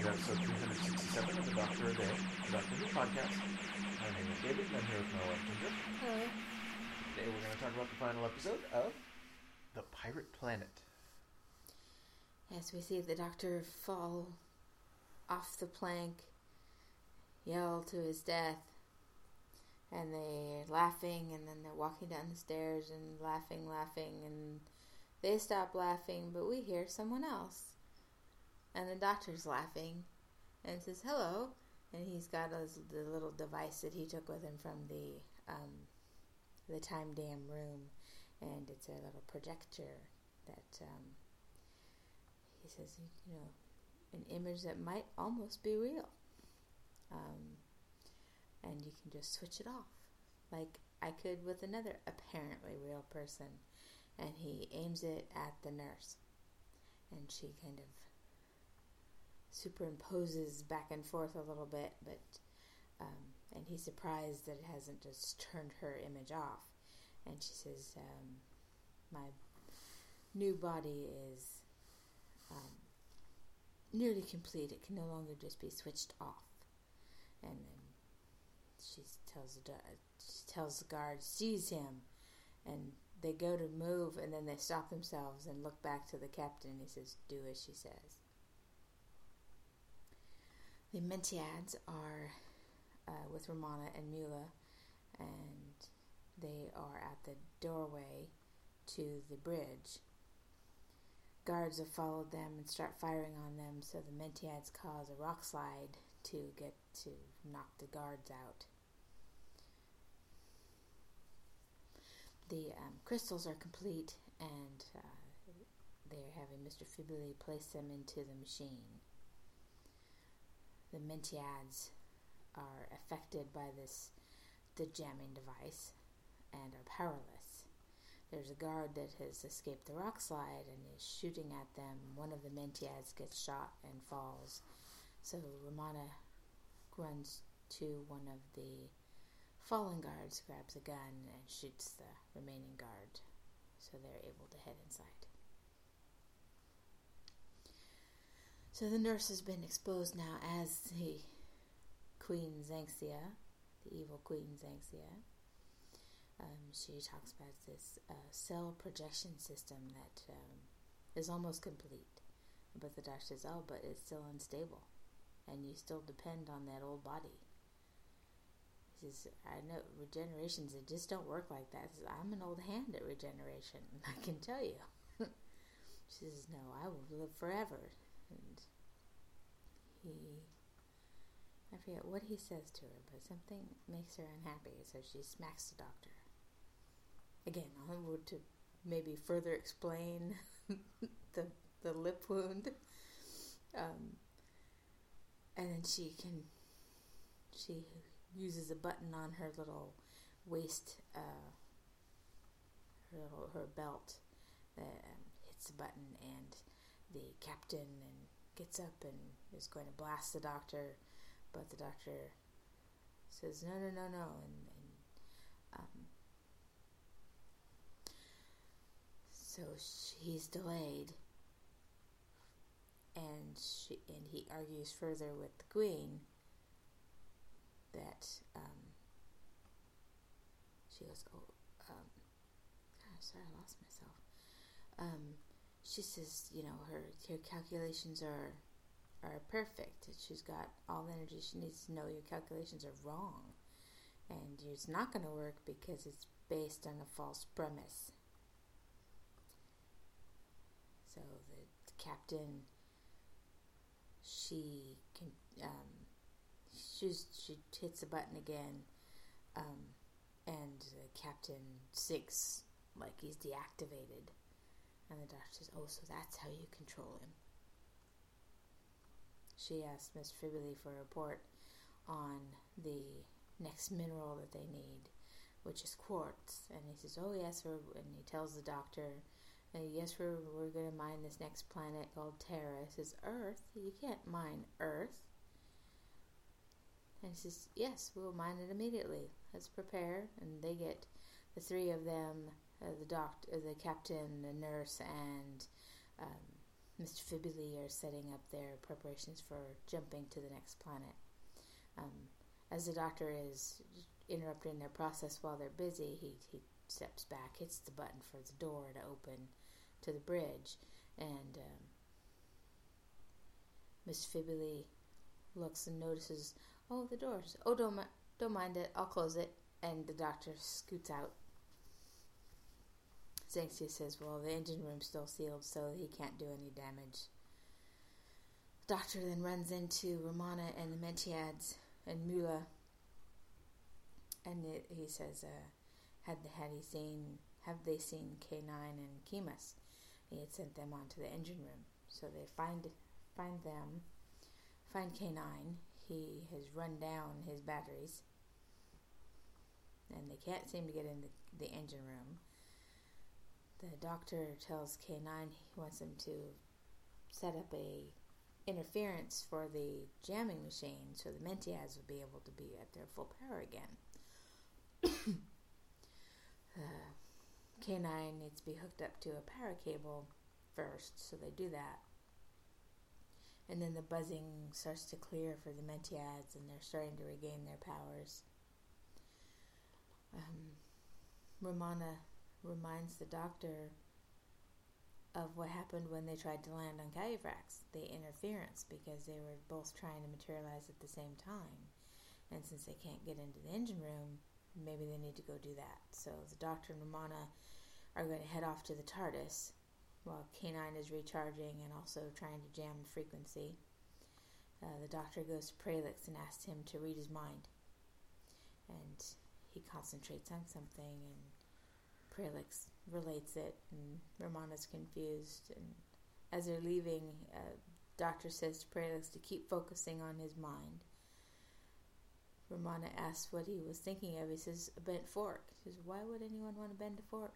Episode 367 of the Doctor a Day, the Doctor Who podcast. My name is David, and I'm here with my wife Ginger. Hello. Today we're going to talk about the final episode of The Pirate Planet. As we see the doctor fall off the plank, yell to his death, and they're laughing, and then they're walking down the stairs and laughing, laughing, and they stop laughing, but we hear someone else. And the doctor's laughing and says hello, and he's got a, the little device that he took with him from the um, the time dam room, and it's a little projector that um, he says, you know, an image that might almost be real. Um, and you can just switch it off, like I could with another apparently real person. And he aims it at the nurse, and she kind of superimposes back and forth a little bit, but um, and he's surprised that it hasn't just turned her image off. And she says, um, "My new body is um, nearly complete. It can no longer just be switched off." And then she tells the she tells the guard, "Seize him!" And they go to move, and then they stop themselves and look back to the captain. He says, "Do as she says." The Mentiads are uh, with Romana and Mula, and they are at the doorway to the bridge. Guards have followed them and start firing on them, so the Mentiads cause a rock slide to get to knock the guards out. The um, crystals are complete, and uh, they're having Mr. Fibuli place them into the machine the Mentiads are affected by this the jamming device and are powerless. There's a guard that has escaped the rock slide and is shooting at them. One of the Mentiads gets shot and falls. So Romana runs to one of the fallen guards, grabs a gun, and shoots the remaining guard. So they're able to head inside. So the nurse has been exposed now as the Queen Xanxia, the evil Queen Xanxia. Um, she talks about this uh, cell projection system that um, is almost complete. But the doctor says, oh, but it's still unstable. And you still depend on that old body. He says, I know regenerations, it just don't work like that. Says, I'm an old hand at regeneration, I can tell you. she says, no, I will live forever. And he, I forget what he says to her, but something makes her unhappy, so she smacks the doctor. Again, onward to maybe further explain the the lip wound. Um, and then she can, she uses a button on her little waist, uh, her her belt that um, hits the button, and the captain and gets up and is going to blast the doctor, but the doctor says no, no, no, no, and, and um, so he's delayed, and she and he argues further with the queen that um, she goes, oh, um, gosh, sorry, I lost myself. Um, she says, you know, her her calculations are are perfect. She's got all the energy she needs to know your calculations are wrong, and it's not going to work because it's based on a false premise. So the captain, she can, um, she's, she hits the button again, um, and the captain sinks like he's deactivated and the doctor says, Oh, so that's how you control him. She asks Miss Fibuli for a report on the next mineral that they need, which is quartz. And he says, Oh, yes, and he tells the doctor, uh, Yes, we're, we're going to mine this next planet called Terra. He says, Earth? You can't mine Earth. And he says, Yes, we'll mine it immediately. Let's prepare. And they get the three of them uh, the doctor, the captain, the nurse, and um, Mr. Fibuli are setting up their preparations for jumping to the next planet. Um, as the doctor is interrupting their process while they're busy, he, he steps back, hits the button for the door to open to the bridge, and um, Miss Fibuli looks and notices, oh, the doors. Oh, don't, don't mind it, I'll close it. And the doctor scoots out. Xanxia says, well, the engine room's still sealed, so he can't do any damage. The doctor then runs into Romana and the Mentiads and Mula, and it, he says, uh, had had he seen have they seen K9 and Kimus? He had sent them on to the engine room, so they find find them, find K9. He has run down his batteries, and they can't seem to get in the, the engine room. The doctor tells K9 he wants him to set up a interference for the jamming machine so the Mentiads will be able to be at their full power again. uh, K9 needs to be hooked up to a power cable first, so they do that. And then the buzzing starts to clear for the Mentiads, and they're starting to regain their powers. Um, Romana reminds the doctor of what happened when they tried to land on Calufrax, the interference, because they were both trying to materialize at the same time. And since they can't get into the engine room, maybe they need to go do that. So the doctor and Romana are going to head off to the TARDIS while K9 is recharging and also trying to jam the frequency. Uh, the doctor goes to Pralix and asks him to read his mind. And he concentrates on something, and Pralix relates it, and Romana's confused. And as they're leaving, uh, Doctor says to Pralix to keep focusing on his mind. Romana asks what he was thinking of. He says, a bent fork. She says, why would anyone want to bend a fork?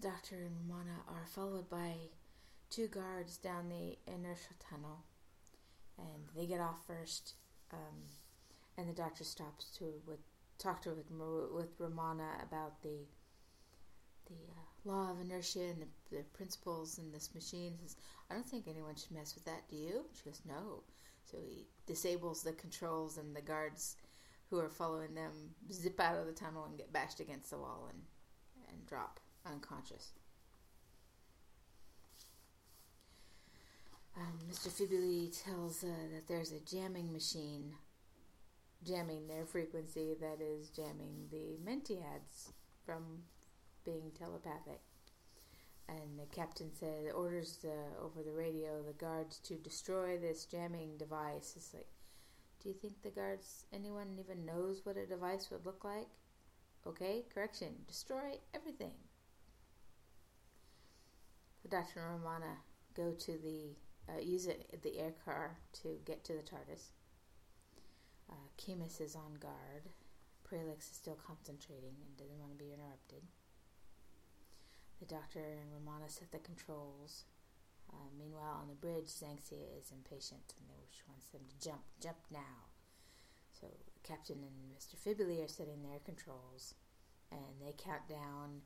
The doctor and Romana are followed by two guards down the inertial tunnel, and they get off first. Um, and the doctor stops to with talk to with with Romana about the the uh, law of inertia and the, the principles in this machine. Says, "I don't think anyone should mess with that. Do you?" She goes, "No." So he disables the controls, and the guards who are following them zip out of the tunnel and get bashed against the wall and and drop unconscious. Um, Mr. Fibuli tells uh, that there's a jamming machine jamming their frequency that is jamming the Mentiads from being telepathic. And the captain said orders uh, over the radio the guards to destroy this jamming device. It's like, do you think the guards, anyone even knows what a device would look like? Okay, correction, destroy everything. The Doctor and Romana go to the uh, use it the air car to get to the TARDIS. Uh, Kimus is on guard. Pralix is still concentrating and doesn't want to be interrupted. The doctor and Romana set the controls. Uh, meanwhile, on the bridge, Xanxia is impatient and she wants them to jump, jump now. So the captain and Mr. Fibuli are setting their controls, and they count down,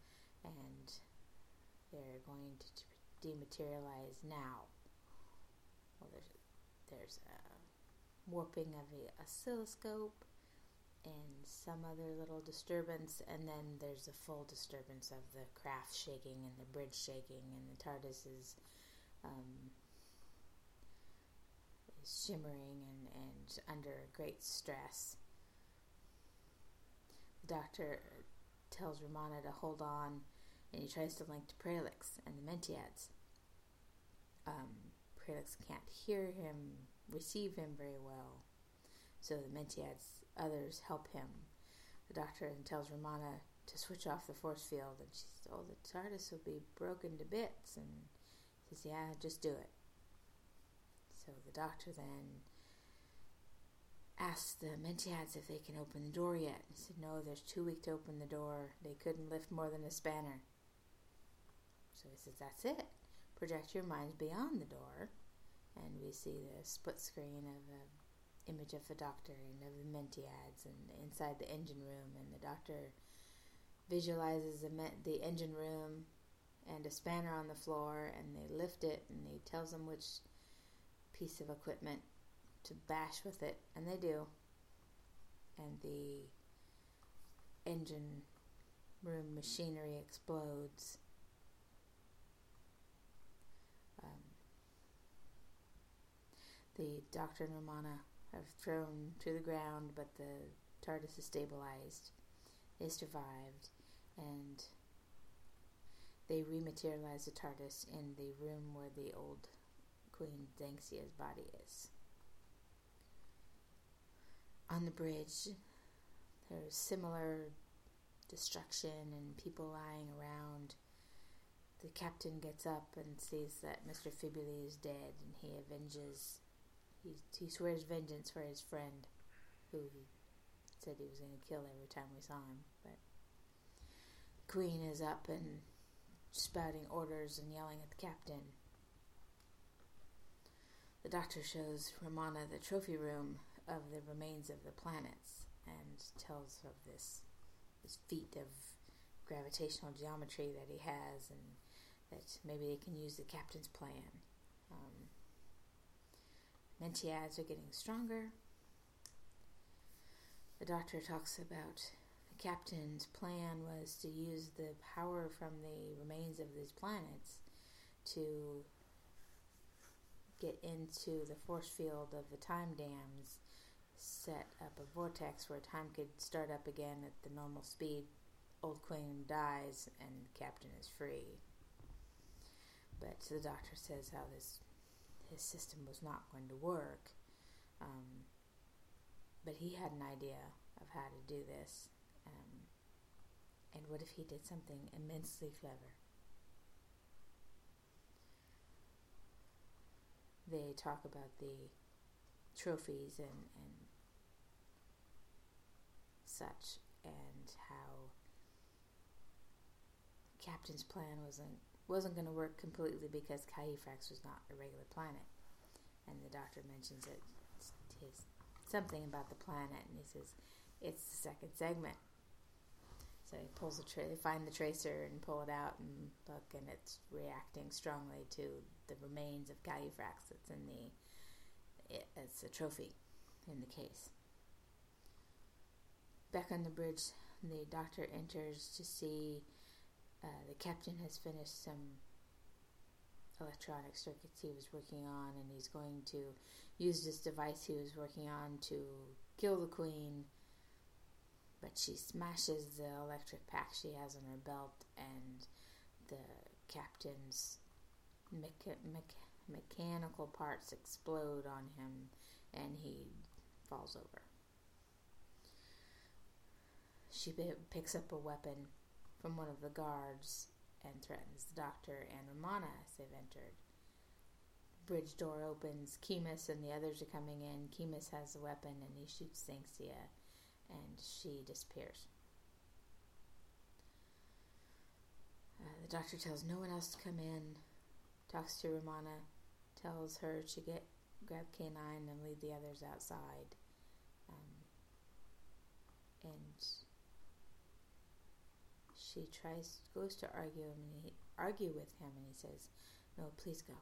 and they're going to dematerialize now. Well, there's there's a warping of the oscilloscope and some other little disturbance, and then there's a full disturbance of the craft shaking and the bridge shaking, and the TARDIS is, um, shimmering and, and under great stress. The doctor tells Romana to hold on, and he tries to link to Pralix and the Mentiads. Um, Pralix can't hear him receive him very well. So the Mentiads, others help him. The doctor then tells Romana to switch off the force field, and she says, "Oh, the TARDIS will be broken to bits." And he says, "Yeah, just do it." So the doctor then asks the Mentiads if they can open the door yet. He said, "No, there's too weak to open the door. They couldn't lift more than a spanner." So he says, "That's it. Project your minds beyond the door." And we see the split screen of an image of the doctor and of the Mentiads and inside the engine room, and the doctor visualizes the, the engine room and a spanner on the floor, and they lift it, and he tells them which piece of equipment to bash with it, and they do. And the engine room machinery explodes. The Doctor and Romana are thrown to the ground, but the TARDIS is stabilized. They survived, and they rematerialize the TARDIS in the room where the old Queen Xanxia's body is. On the bridge, there's similar destruction and people lying around. The captain gets up and sees that Mr. Fibuli is dead, and he avenges. He, he swears vengeance for his friend, who he said he was going to kill every time we saw him. But Queen is up and spouting orders and yelling at the captain. The doctor shows Romana the trophy room of the remains of the planets and tells of this this feat of gravitational geometry that he has and that maybe they can use the captain's plan. Mentiads are getting stronger. The doctor talks about the captain's plan was to use the power from the remains of these planets to get into the force field of the time dams, set up a vortex where time could start up again at the normal speed. Old Queen dies and the Captain is free. But the doctor says how this his system was not going to work. Um, but he had an idea of how to do this. Um, and what if he did something immensely clever? they talk about the trophies and, and such, and how Captain's plan wasn't wasn't going to work completely because Calufrax was not a regular planet, and the Doctor mentions it his something about the planet, and he says it's the second segment. So he pulls the tra- find the tracer and pull it out and look, and it's reacting strongly to the remains of Calufrax that's in the it, it's a trophy in the case. Back on the bridge, the doctor enters to see uh, the captain has finished some electronic circuits he was working on, and he's going to use this device he was working on to kill the queen but she smashes the electric pack she has on her belt, and the captain's mecha- mecha- mechanical parts explode on him, and he falls over. She picks up a weapon from one of the guards and threatens the doctor and Romana as they've entered. Bridge door opens. Kimus and the others are coming in. Kimus has a weapon and he shoots Xanxia and she disappears. Uh, the doctor tells no one else to come in, talks to Romana, tells her to get grab K9 and lead the others outside. Um, and she tries goes to argue him and he, argue with him and he says, "No, please go."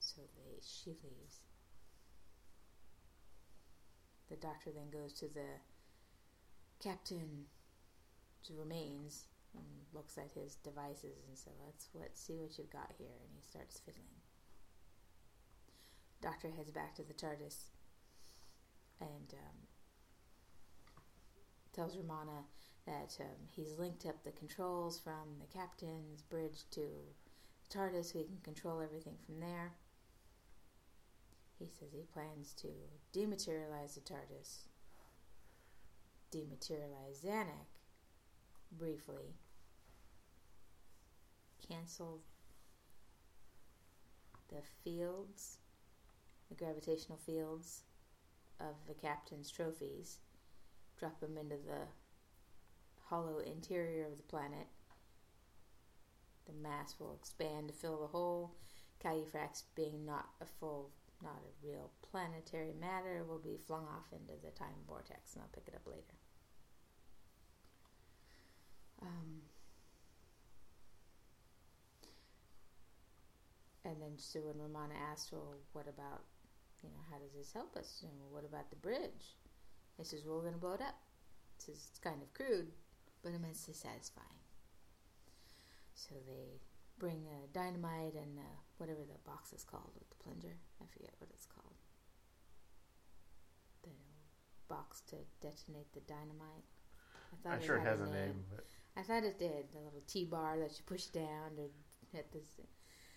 So they she leaves. The doctor then goes to the Captain remains and looks at his devices and says, "Let's what see what you've got here." And he starts fiddling. Doctor heads back to the TARDIS and um, tells Romana that um, he's linked up the controls from the captain's bridge to the TARDIS, so he can control everything from there. He says he plans to dematerialize the TARDIS. Dematerialize Zanak briefly, cancel the fields, the gravitational fields of the captain's trophies, drop them into the hollow interior of the planet. The mass will expand to fill the hole. Calufrax, being not a full not a real planetary matter, will be flung off into the time vortex, and I'll pick it up later. Um, and then so when Romana asked, well, what about, you know, how does this help us? And what about the bridge? He says, well, we're going to blow it up. Says, it's kind of crude, but immensely satisfying. So they bring uh, dynamite and uh, whatever the box is called with the plunger. I forget what it's called. The box to detonate the dynamite. I sure it has a name, but I thought it did. The little T bar that you push down to hit this.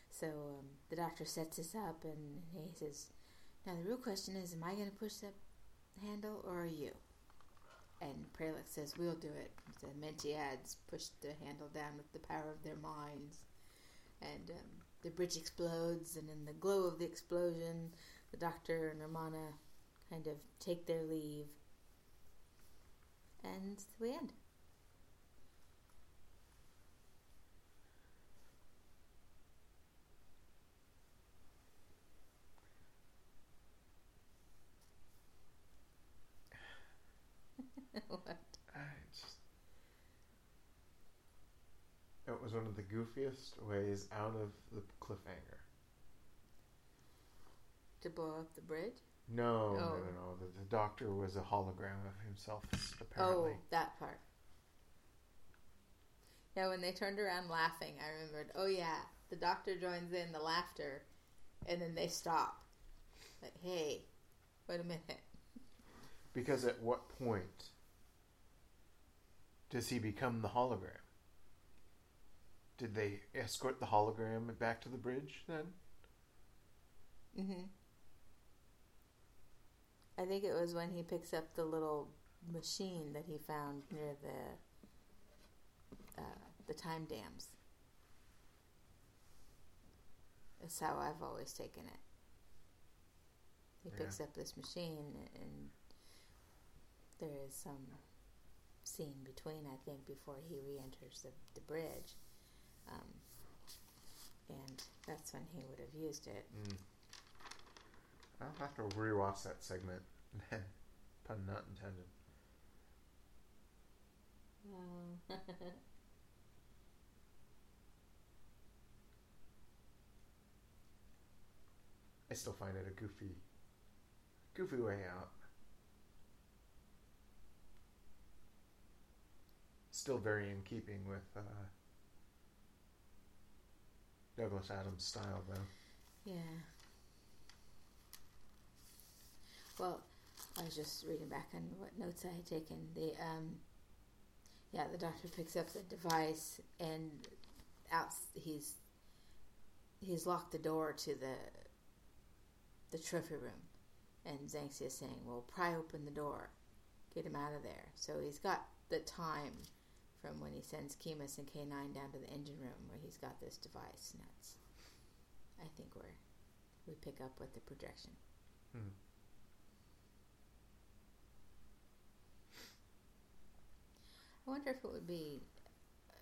So um, the doctor sets this up and he says, Now the real question is, am I going to push that handle or are you? And Pralix says, We'll do it. The Mentiads push the handle down with the power of their minds. And um, the bridge explodes, and in the glow of the explosion, the doctor and Romana kind of take their leave. And we end. what? I just one of the goofiest ways out of the cliffhanger. To blow up the bridge? No, no, Oh. no, no. The, the doctor was a hologram of himself, apparently. Oh, that part. Yeah, when they turned around laughing, I remembered, oh yeah, the doctor joins in the laughter, and then they stop. Like, hey, wait a minute. Because at what point does he become the hologram? Did they escort the hologram back to the bridge then? hmm I think it was when he picks up the little machine that he found near the uh, the time dams. That's how I've always taken it. He Yeah. picks up this machine, and there is some scene between, I think, before he re-enters the, the bridge, um, and that's when he would have used it. Mm. I'll have to rewatch that segment. Pun not intended. I still find it a goofy, goofy way out. Still very in keeping with uh, Douglas Adams' style, though. Yeah. Well, I was just reading back on what notes I had taken. The um, yeah, the doctor picks up the device and out he's he's locked the door to the the trophy room, and Xanxia's saying, "Well, pry open the door, get him out of there." So he's got the time from when he sends Kimus and K nine down to the engine room where he's got this device, and that's I think where we pick up with the projection. Hmm. I wonder if it would be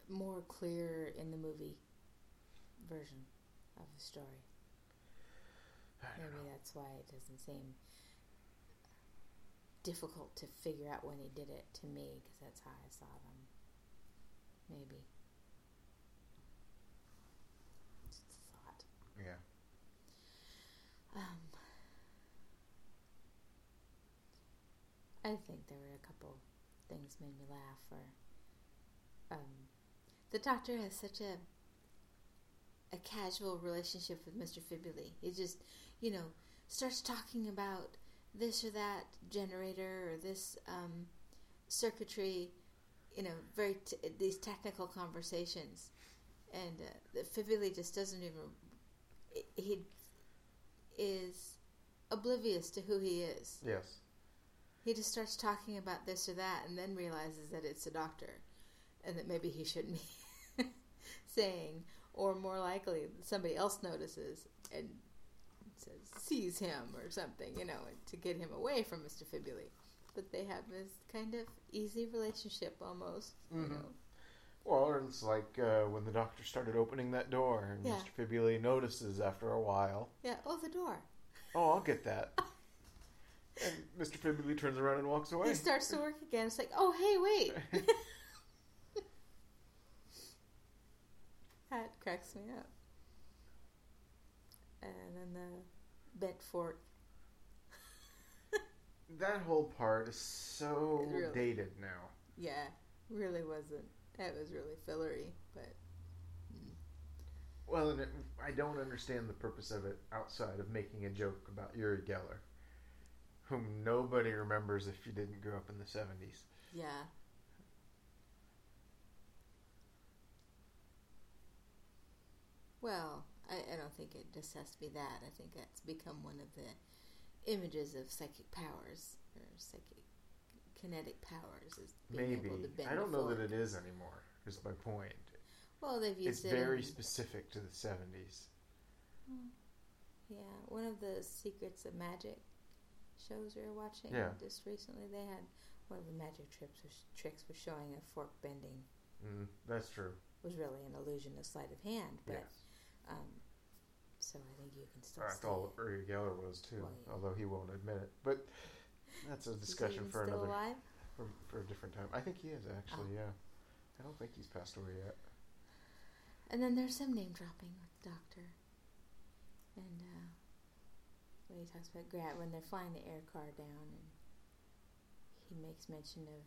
more clear in the movie version of the story. Maybe know. that's why it doesn't seem difficult to figure out when he did it to me, because that's how I saw them. Maybe. Just a thought. Yeah. Um, I think there were a couple things made me laugh. Or um, the doctor has such a a casual relationship with Mister Fibuli. He just, you know, starts talking about this or that generator or this um, circuitry. You know, very t- these technical conversations, and uh, the Fibuli just doesn't even. He is oblivious to who he is. Yes. He just starts talking about this or that and then realizes that it's a doctor and that maybe he shouldn't be saying, or more likely, somebody else notices and says, sees him or something, you know, to get him away from Mr. Fibuli. But they have this kind of easy relationship almost, you Mhm. know. Well, it's like uh, when the doctor started opening that door, and Yeah. Mr. Fibuli notices after a while, Yeah, oh, the door. "Oh, I'll get that." and Mr. Fibuli turns around and walks away. He starts to work again. It's like, oh, hey, wait. that cracks me up. and then the bent fork. That whole part is so really- dated now. Yeah, really wasn't. It was really fillery, but Well, and it, I don't understand the purpose of it outside of making a joke about Uri Geller, whom nobody remembers if you didn't grow up in the 70s. yeah. Well, I, I don't think it just has to be that. I think that's become one of the images of psychic powers or psychic kinetic powers is being Maybe. able to bend I don't know that it is anymore, is my point. Well, they've It's used it. very in- specific to the 70s. Yeah, one of the Secrets of Magic shows we were watching Yeah. just recently. They had one of the magic trips was, tricks was showing a fork bending Mm, that's true. was really an illusion of sleight of hand, but Yes. um, so I think you can still. All it. Uri Geller was, too, Well, yeah. although he won't admit it. But that's a discussion for another alive? for, for a different time. I think he is, Oh. actually, yeah. I don't think he's passed away yet. And then there's some name dropping with the Doctor, and uh, when he talks about Grant when they're flying the air car down, and he makes mention of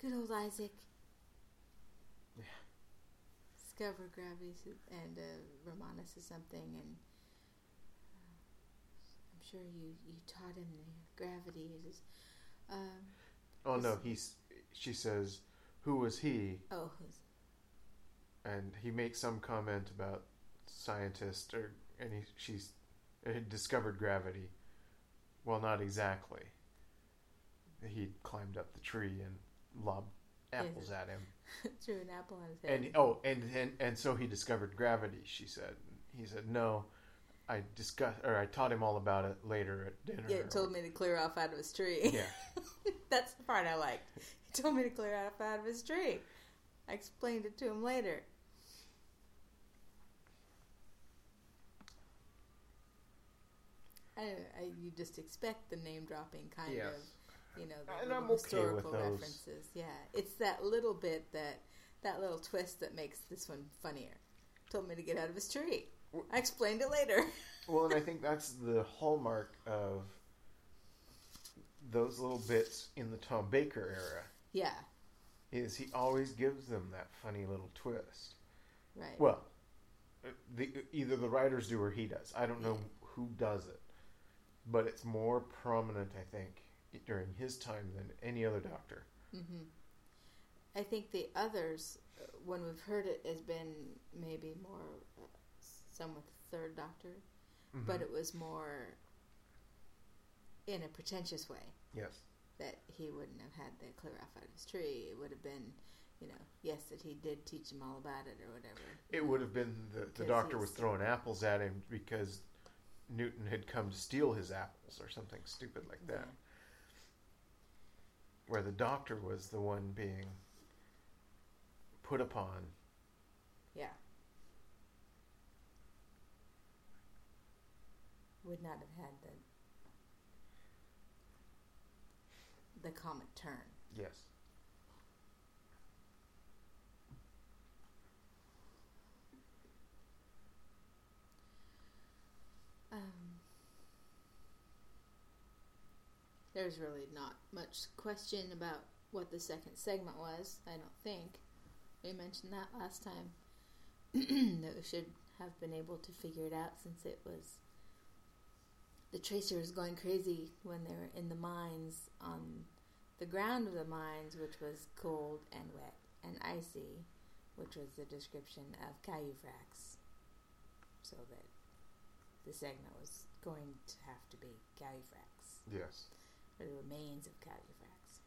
good old Isaac. Yeah. Discovered gravity and uh, Romanus is something, and uh, I'm sure you you taught him the gravity. It is, um, Oh, no, he's. She says, Who was he? oh, who's and he makes some comment about scientist or and he, she's had discovered gravity. Well, not exactly. He climbed up the tree and lobbed apples at him. threw an apple on his head? And oh, and, and and so he discovered gravity. She said. He said, "No, I discussed or I taught him all about it later at dinner." yeah, told me to clear off out of his tree. Yeah, That's the part I liked. He told me to clear off out of his tree. I explained it to him later. I, I, you just expect the name dropping kind Yes. of, you know, the And I'm okay historical references. Yeah, it's that little bit that that little twist that makes this one funnier. Told me to get out of his tree. I explained it later. Well, and I think that's the hallmark of those little bits in the Tom Baker era. yeah, Is he always gives them that funny little twist? right. Well, the, either the writers do or he does. I don't know who does it, but it's more prominent, I think, during his time than any other Doctor. hmm I think the others, when we've heard it, has been maybe more uh, some with the third Doctor, Mm-hmm. but it was more in a pretentious way yes, that he wouldn't have had the clear off out of his tree. It would have been, you know, yes, that he did teach him all about it or whatever. it would have been the, the Doctor was throwing apples at him because Newton had come to steal his apples or something stupid like that. Where the Doctor was the one being put upon. Yeah. Would not have had the the comic turn. Yes. There's really not much question about what the second segment was. I don't think we mentioned that last time. that we should have been able to figure it out since it was the tracer was going crazy when they were in the mines on the ground of the mines, which was cold and wet and icy, which was the description of Calufrax. So that the segment was going to have to be Calufrax, Yes. The remains of Calufrax.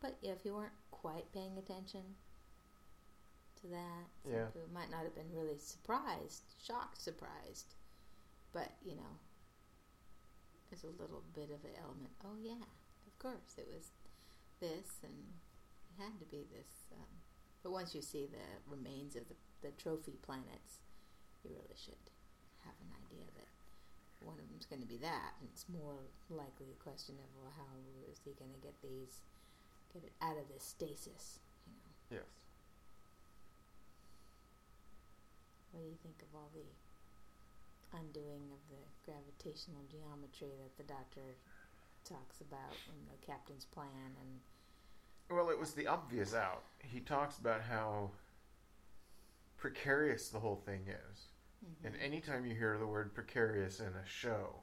But yeah, if you weren't quite paying attention to that, Yeah. people might not have been really surprised, shocked, surprised. But you know, there's a little bit of an element. Oh yeah, of course it was this, and it had to be this. Um, but once you see the remains of the, the trophy planets, you really should have an idea of that one of them's going to be that. And it's more likely a question of, well, how is he going to get these, get it out of this stasis? You know. Yes. What do you think of all the undoing of the gravitational geometry that the doctor talks about in the captain's plan and Well, it was the obvious out. He talks about how precarious the whole thing is. Mhm. And anytime you hear the word precarious in a show,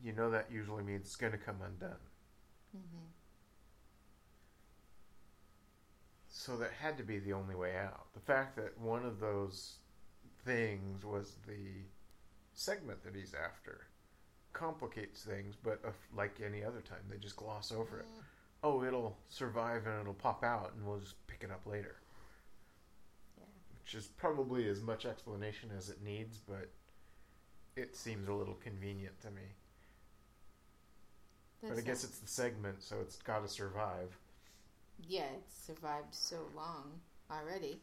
you know that usually means it's going to come undone. Mhm. So that had to be the only way out. The fact that one of those things was the segment that he's after complicates things, but uh, like any other time, they just gloss over it. Oh, it'll survive and it'll pop out, and we'll just pick it up later. Which is probably as much explanation as it needs, but it seems a little convenient to me. but I guess it's the segment, so it's got to survive. yeah, it's survived so long already.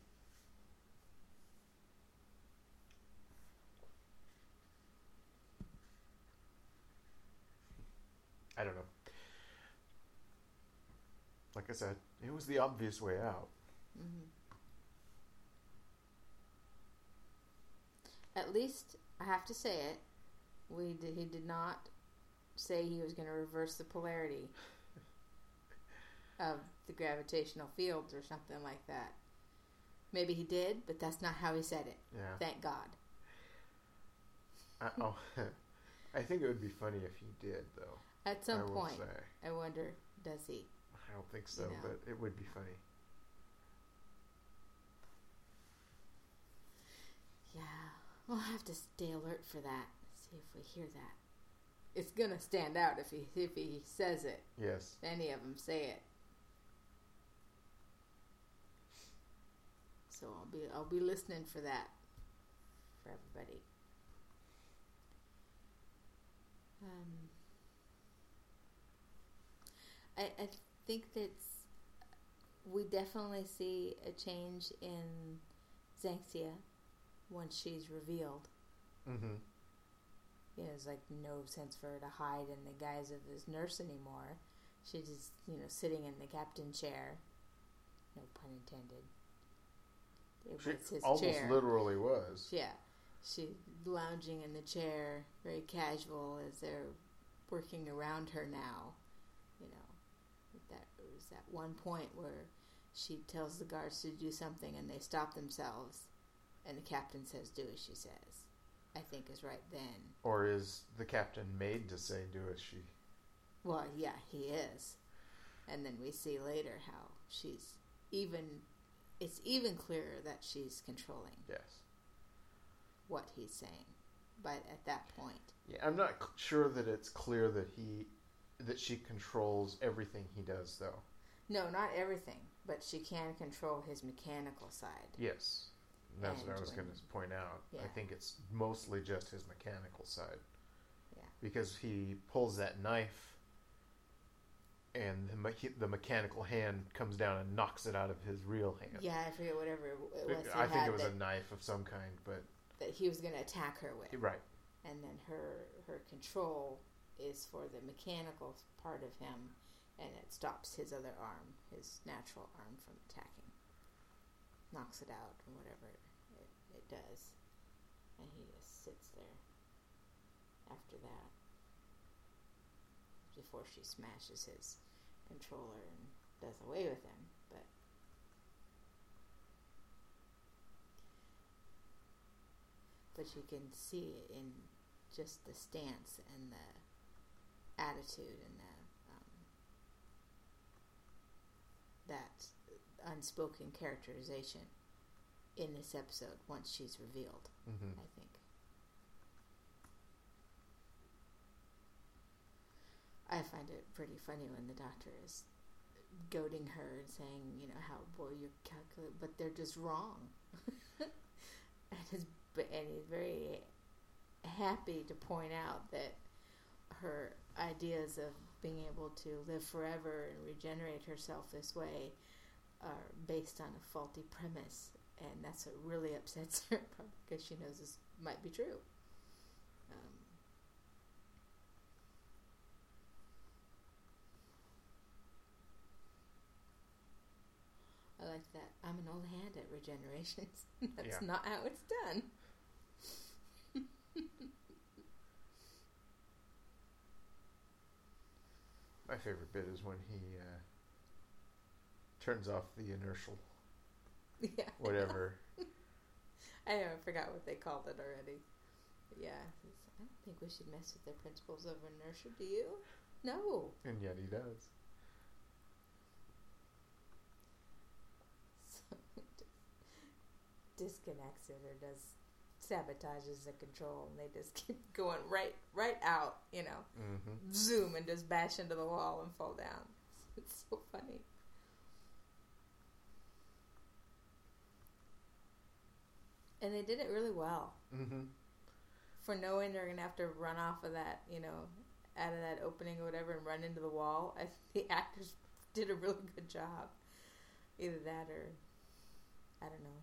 I don't know. Like I said, it was the obvious way out. hmm At least I have to say it. We did, he did not say he was going to reverse the polarity of the gravitational fields or something like that. Maybe he did, but that's not how he said it. Yeah. Thank God. I, oh, I think it would be funny if he did, though. At some I point. I wonder, does he? I don't think so, You know. but it would be funny. Yeah, we'll have to stay alert for that. See if we hear that. It's gonna stand out if he if he says it. Yes. If any of them say it. So I'll be I'll be listening for that for everybody. Um, I I think that's we definitely see a change in Xanxia once she's revealed. Mm-hmm. You know, there's like no sense for her to hide in the guise of this nurse anymore. She's just, you know, sitting in the captain chair. No pun intended. It She was his almost chair. literally was. Yeah. She's lounging in the chair, very casual as they're working around her now. You know, that was that one point where she tells the guards to do something and they stop themselves, and the captain says, "Do as she says." I think is right then. Or is the captain made to say, do as she. Well, yeah, he is. And then we see later how she's even. It's even clearer that she's controlling Yes. what he's saying. But at that point, Yeah, I'm not sure that it's clear that he. that she controls everything he does, though. no, not everything, but she can control his mechanical side. Yes. That's what I was going to point out. I think it's mostly just his mechanical side. Yeah. Because he pulls that knife, and the, me- the mechanical hand comes down and knocks it out of his real hand. Yeah, I forget whatever it was. I think it was that, a knife of some kind, but that he was going to attack her with, right. and then her her control is for the mechanical part of him, and it stops his other arm, his natural arm, from attacking. Knocks it out, or whatever it, it does, and he just sits there. After that, before she smashes his controller and does away with him, but but you can see it in just the stance and the attitude and the um, that unspoken characterization in this episode once she's revealed. hmm I think. I find it pretty funny when the doctor is goading her and saying, you know, how boy you're calculating, but they're just wrong. and his and he's very happy to point out that her ideas of being able to live forever and regenerate herself this way are based on a faulty premise, and that's what really upsets her because she knows this might be true. Um, I like that. I'm an old hand at regenerations. That's Yeah. not how it's done. My favorite bit is when he uh, turns off the inertial Yeah. whatever. I know, I forgot what they called it already. But yeah, I don't think we should mess with the principles of inertia. Do you? No. and yet he does. So disconnects it or does sabotages the control, and they just keep going right, right out. You know, Mm-hmm. zoom and just bash into the wall and fall down. It's so funny. And they did it really well. Mm-hmm. for knowing they're gonna have to run off of that, you know, out of that opening or whatever, and run into the wall. I the actors did a really good job. Either that or I don't know.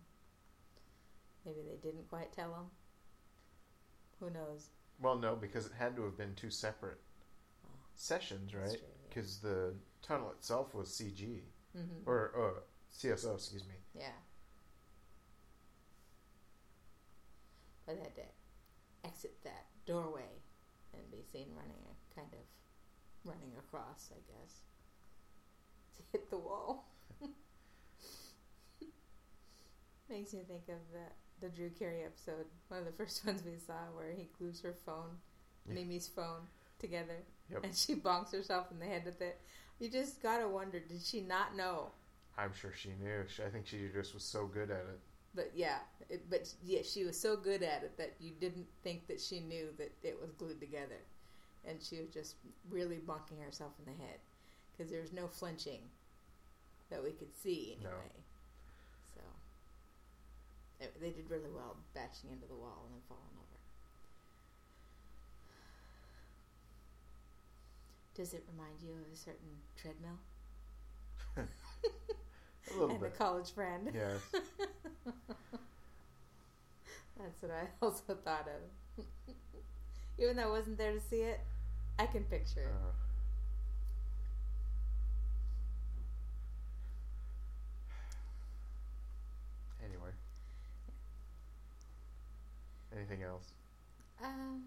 Maybe they didn't quite tell them. Who knows? Well, no, because it had to have been two separate Oh, sessions, right? true, yeah. Because the tunnel itself was CG Mhm. or uh, CSO, excuse me. Yeah. But they had to exit that doorway and be seen running a kind of running across, I guess. To hit the wall. Makes me think of the the Drew Carey episode, one of the first ones we saw where he glues her phone, Yeah. Mimi's phone, together Yep. and she bonks herself in the head with it. You just gotta wonder, did she not know I'm sure she knew. I think she just was so good at it. But yeah, it, but yeah, she was so good at it that you didn't think that she knew that it was glued together, and she was just really bonking herself in the head because there was no flinching that we could see No. anyway. So it, they did really well bashing into the wall and then falling over. Does it remind you of a certain treadmill A little and bit. a college friend? Yes. That's what I also thought of. Even though I wasn't there to see it, I can picture it. Uh, anyway. Anything else? Um,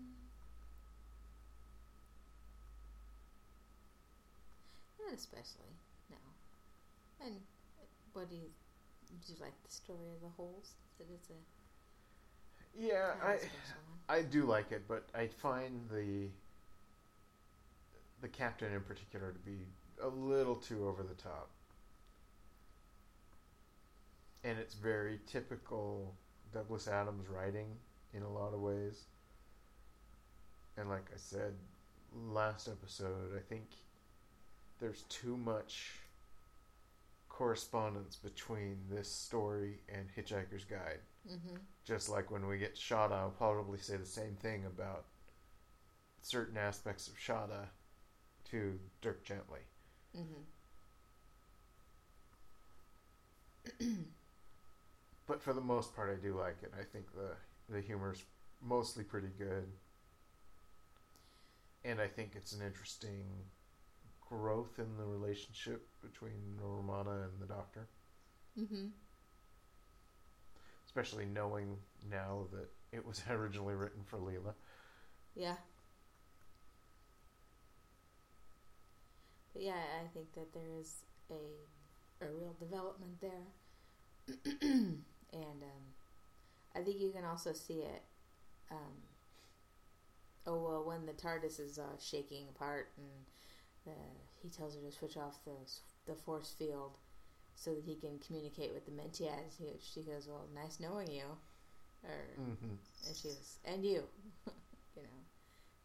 not especially, no. And what do you? Do you like the story of the holes? That it's a Yeah, I. I do like it, but I find the the captain in particular to be a little too over the top. And it's very typical Douglas Adams writing in a lot of ways. And like I said last episode, I think there's too much correspondence between this story and Hitchhiker's Guide. Mm-hmm. Just like when we get Shada, I'll probably say the same thing about certain aspects of Shada to Dirk Gently. Mm-hmm. But for the most part, I do like it. I think the the humor's mostly pretty good, and I think it's an interesting growth in the relationship between Romana and the Doctor, Mm-hmm. especially knowing now that it was originally written for Leela. Yeah. But yeah, I think that there is a a real development there, and um, I think you can also see it. Um, oh well, when the TARDIS is uh, shaking apart, and the, he tells her to switch off the the force field so that he can communicate with the Mentiads. He, she goes, "Well, nice knowing you," or Mm-hmm. and she was, and you, you know.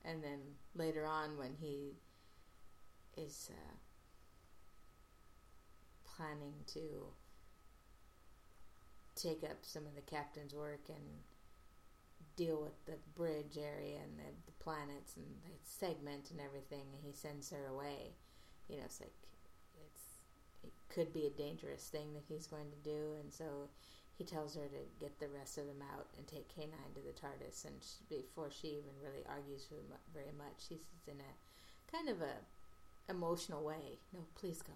And then later on, when he is uh, planning to take up some of the captain's work and deal with the bridge area and the, the planets and the segment and everything, and he sends her away. You know, it's like it's it could be a dangerous thing that he's going to do, and so he tells her to get the rest of them out and take K9 to the TARDIS. And she, before she even really argues very mu- very much, he's in a kind of a emotional way. No, please go,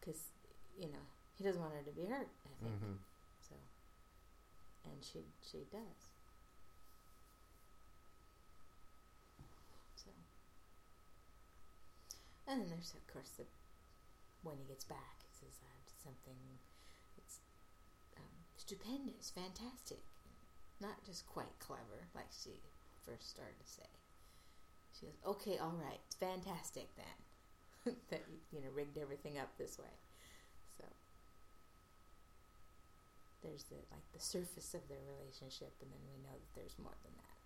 because you know he doesn't want her to be hurt. I think hmm so, and she she does. So, and then there's of course the when he gets back, he says I something. It's um, stupendous, fantastic, not just quite clever like she first started to say. She goes, "Okay, all right, fantastic then." that you know rigged everything up this way. So there's the like the surface of their relationship, and then we know that there's more than that.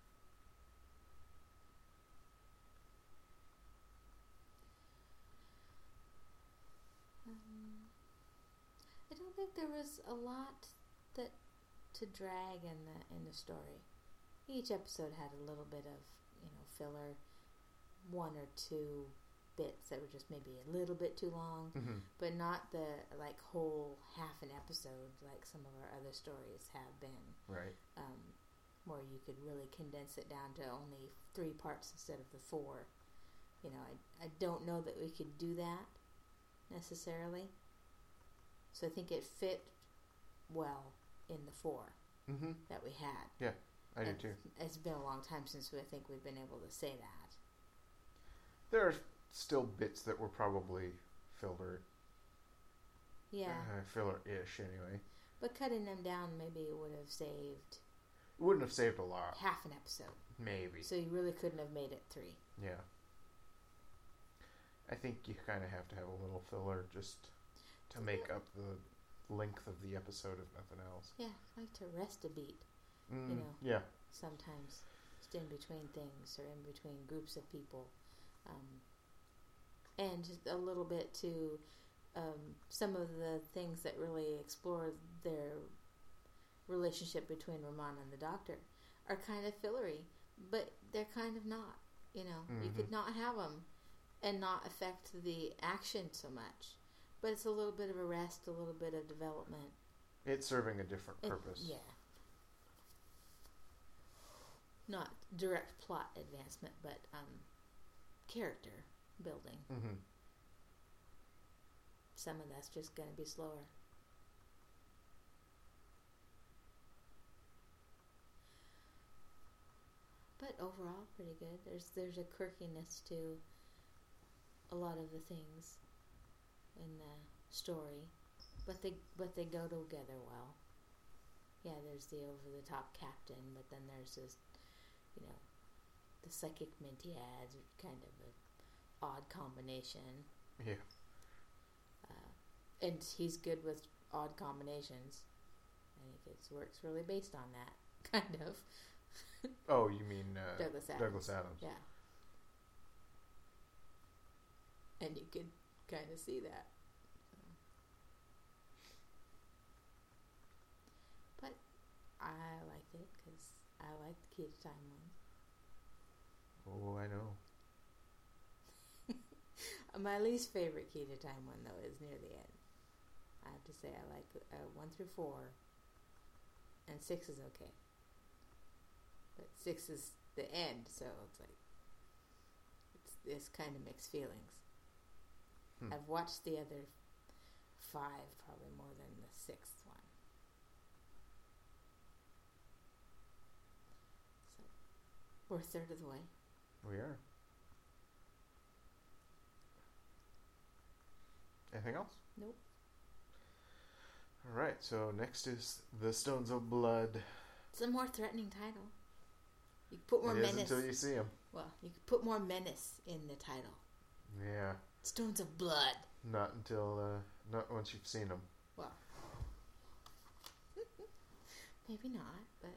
Um, I don't think there was a lot that to drag in the in the story. Each episode had a little bit of you know filler, one or two bits that were just maybe a little bit too long, hmm but not the like whole half an episode like some of our other stories have been, Right. um, where you could really condense it down to only three parts instead of the four. You know, I I don't know that we could do that necessarily. So I think it fit well in the four hmm that we had. Yeah, I do It's- too. It's been a long time since we, I think we've been able to say that. There are still bits that were probably filler, Yeah, uh, filler-ish anyway. but cutting them down maybe would have saved It wouldn't have saved a lot, half an episode. maybe. So you really couldn't have made it three. Yeah. I think you kind of have to have a little filler just to make up the length of the episode, if nothing else. Yeah, I like to rest a beat Mm, know. Yeah. sometimes, just in between things or in between groups of people, um, and just a little bit to um, some of the things that really explore their relationship between Ramon and the Doctor are kind of fillery, but they're kind of not. You know, you Mhm. could not have them and not affect the action so much. But it's a little bit of a rest, a little bit of development. It's serving a different It- purpose. yeah. Not direct plot advancement, but um, character building. hmm Some of that's just going to be slower. But overall, pretty good. There's there's a quirkiness to a lot of the things in the story, but they but they go together well. Yeah, there's the over the top captain, but then there's this, you know, the psychic Mentiads, kind of an odd combination. Yeah. Uh, and he's good with odd combinations. I think it works really based on that, kind of. Oh, you mean uh, Douglas Adams. Douglas Adams? Yeah. And you could kind of see that. So. But I liked it because I liked the Key to Time one. Oh, I know. My least favorite Key to Time one, though, is near the end. I have to say, I like uh, one through four, and six is okay. But six is the end, so it's like it's it's kind of mixed feelings. Hmm. I've watched the other five probably more than the sixth one. So we're a third of the way. We are. Anything else? Nope. All right. So next is the Stones of Blood. It's a more threatening title. You put more it menace. until you see them. Well, you could put more menace in the title. Yeah. Stones of Blood. Not until uh, not once you've seen them. Well, maybe not, but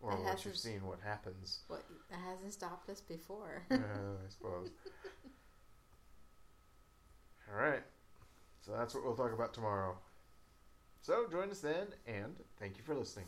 Or It once you've seen what happens. what that hasn't stopped us before. uh, I suppose. All right. So that's what we'll talk about tomorrow. So join us then, and thank you for listening.